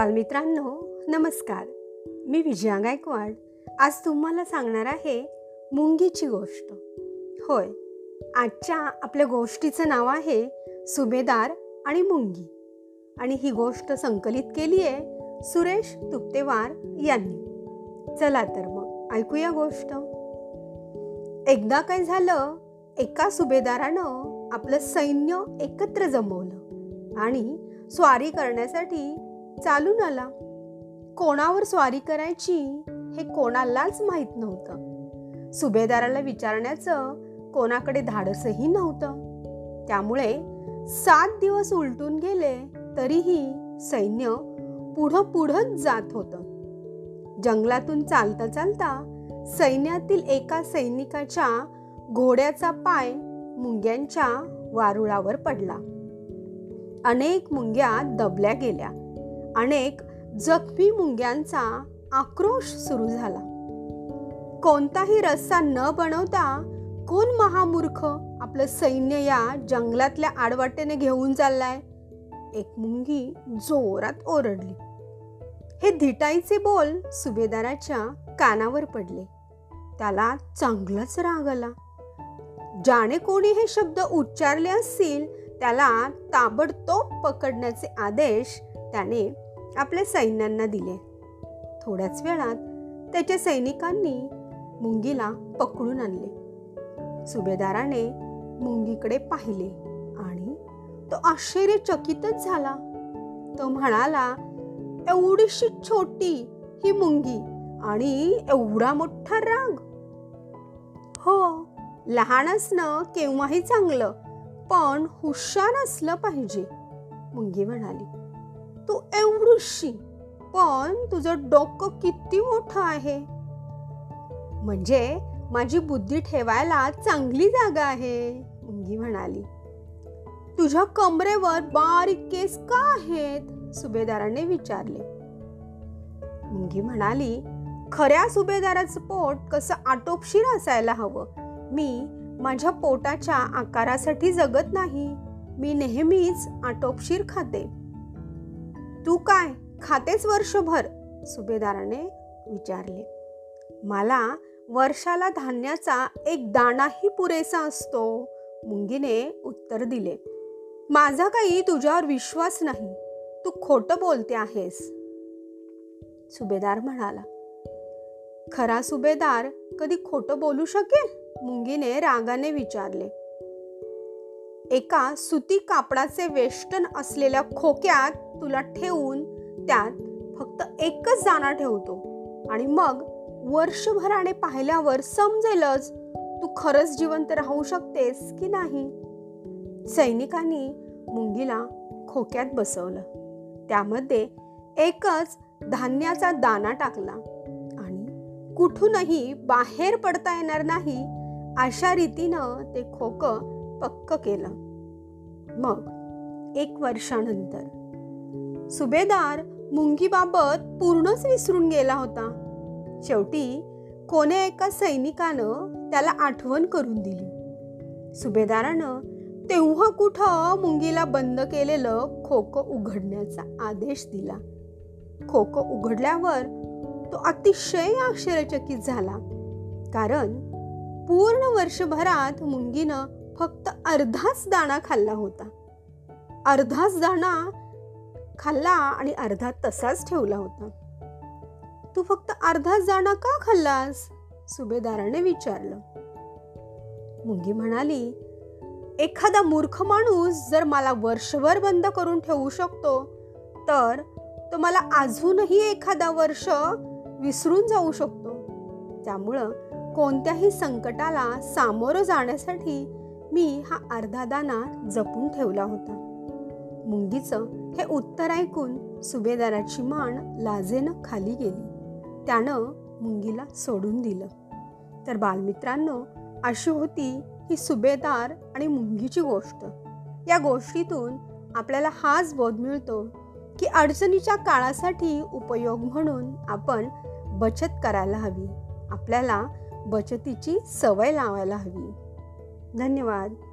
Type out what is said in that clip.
बालमित्रांनो नमस्कार. मी विजया गायकवाड. आज तुम्हाला सांगणार आहे मुंगीची गोष्ट. होय आजच्या आपल्या गोष्टीचं नाव आहे सुभेदार आणि मुंगी. आणि ही गोष्ट संकलित केली आहे सुरेश तुप्तेवार यांनी. चला तर मग ऐकूया गोष्ट. एकदा काय झालं एका सुभेदारानं आपलं सैन्य एकत्र जमवलं आणि स्वारी करण्यासाठी चालून आला. कोणावर स्वारी करायची हे कोणालाच माहीत नव्हतं. सुभेदाराला विचारण्याचं कोणाकडे धाडसही नव्हतं. त्यामुळे सात दिवस उलटून गेले तरीही सैन्य पुढं पुढंच जात होतं. जंगलातून चालता चालता सैन्यातील एका सैनिकाच्या घोड्याचा पाय मुंग्यांच्या वारुळावर पडला. अनेक मुंग्या दबल्या गेल्या. अनेक जखमी मुंग्यांचा आक्रोश सुरू झाला. कोणताही रस्ता न बनवता कोण महामूर्ख आपलं सैन्य या जंगलातल्या आडवाटेने घेऊन चाललाय? एक मुंगी जोरात ओरडली. हे धिटाईचे बोल सुभेदाराच्या कानावर पडले. त्याला चांगलाच राग आला. ज्याने कोणी हे शब्द उच्चारले असतील त्याला ताबडतोब पकडण्याचे आदेश त्याने आपल्या सैन्यांना दिले. थोड्याच वेळात त्याच्या सैनिकांनी मुंगीला पकडून आणले. सुभेदाराने मुंगीकडे पाहिले आणि तो आश्चर्यचकितच झाला. तो म्हणाला एवढीशी छोटी ही मुंगी आणि एवढा मोठा राग. हो लहान असणं केव्हाही चांगलं पण हुशार असलं पाहिजे मुंगी म्हणाली. एवढीशी पण तुझं डोकं किती मोठं आहे? म्हणजे माझी बुद्धी ठेवायला चांगली जागा आहे मुंगी म्हणाली. तुझ्या कमरेवर बारीक केस का आहेत? सुभेदाराने विचारले. मुंगी म्हणाली खऱ्या सुभेदाराचं पोट कसं आटोपशीर असायला हवं? मी माझ्या पोटाच्या आकारासाठी जगत नाही. मी नेहमीच आटोपशीर खाते. तू काय खातेच वर्षभर? सुभेदाराने विचारले. मला वर्षाला धान्याचा एक दाणाही पुरेसा असतो मुंगीने उत्तर दिले. माझा काही तुझ्यावर विश्वास नाही तू खोटं बोलते आहेस. सुभेदार म्हणाला खरा सुभेदार कधी खोटं बोलू शकेल? मुंगीने रागाने विचारले. एका सुती कापडाचे वेष्टन असलेल्या खोक्यात तुला ठेवून त्यात फक्त एकच दाणा ठेवतो. आणि मग वर्षभराने पाहिल्यावर समजेलच तू खरंच जिवंत राहू शकतेस की नाही. सैनिकांनी मुंगीला खोक्यात बसवलं. त्यामध्ये एकच धान्याचा दाना टाकला. आणि कुठूनही बाहेर पडता येणार नाही अशा रीतीनं ते खोकं पक्क केलं. मग एक वर्षानंतर सुभेदार मुंगीबाबत पूर्णच विसरून गेला होता. शेवटी कोण्या एका सैनिकानं त्याला आठवण करून दिली. सुभेदारानं तेव्हा कुठं मुंगीला बंद केलेलं खोकं उघडण्याचा आदेश दिला. खोकं उघडल्यावर तो अतिशय आश्चर्यचकित झाला. कारण पूर्ण वर्षभरात मुंगीनं फक्त अर्धाच दाणा खाल्ला होता. अर्धाच दाणा खाल्ला आणि अर्धा तसाच ठेवला होता. तू फक्त अर्धाच दाणा का खाल्लास? सुभेदाराने विचारलं. मुंगी म्हणाली एखादा मूर्ख माणूस जर मला वर्षभर बंद करून ठेवू शकतो तर तो मला अजूनही एखादा वर्ष विसरून जाऊ शकतो. त्यामुळं कोणत्याही संकटाला सामोरं जाण्यासाठी मी हा अर्धा दाना जपून ठेवला होता. मुंगीचं हे उत्तर ऐकून सुभेदाराची मान लाजेनं खाली गेली. त्यानं मुंगीला सोडून दिलं. तर बालमित्रांनो अशी होती ही सुभेदार आणि मुंगीची गोष्ट. या गोष्टीतून आपल्याला हाच बोध मिळतो की अडचणीच्या काळासाठी उपयोग म्हणून आपण बचत करायला हवी. आपल्याला बचतीची सवय लावायला हवी. धन्यवाद.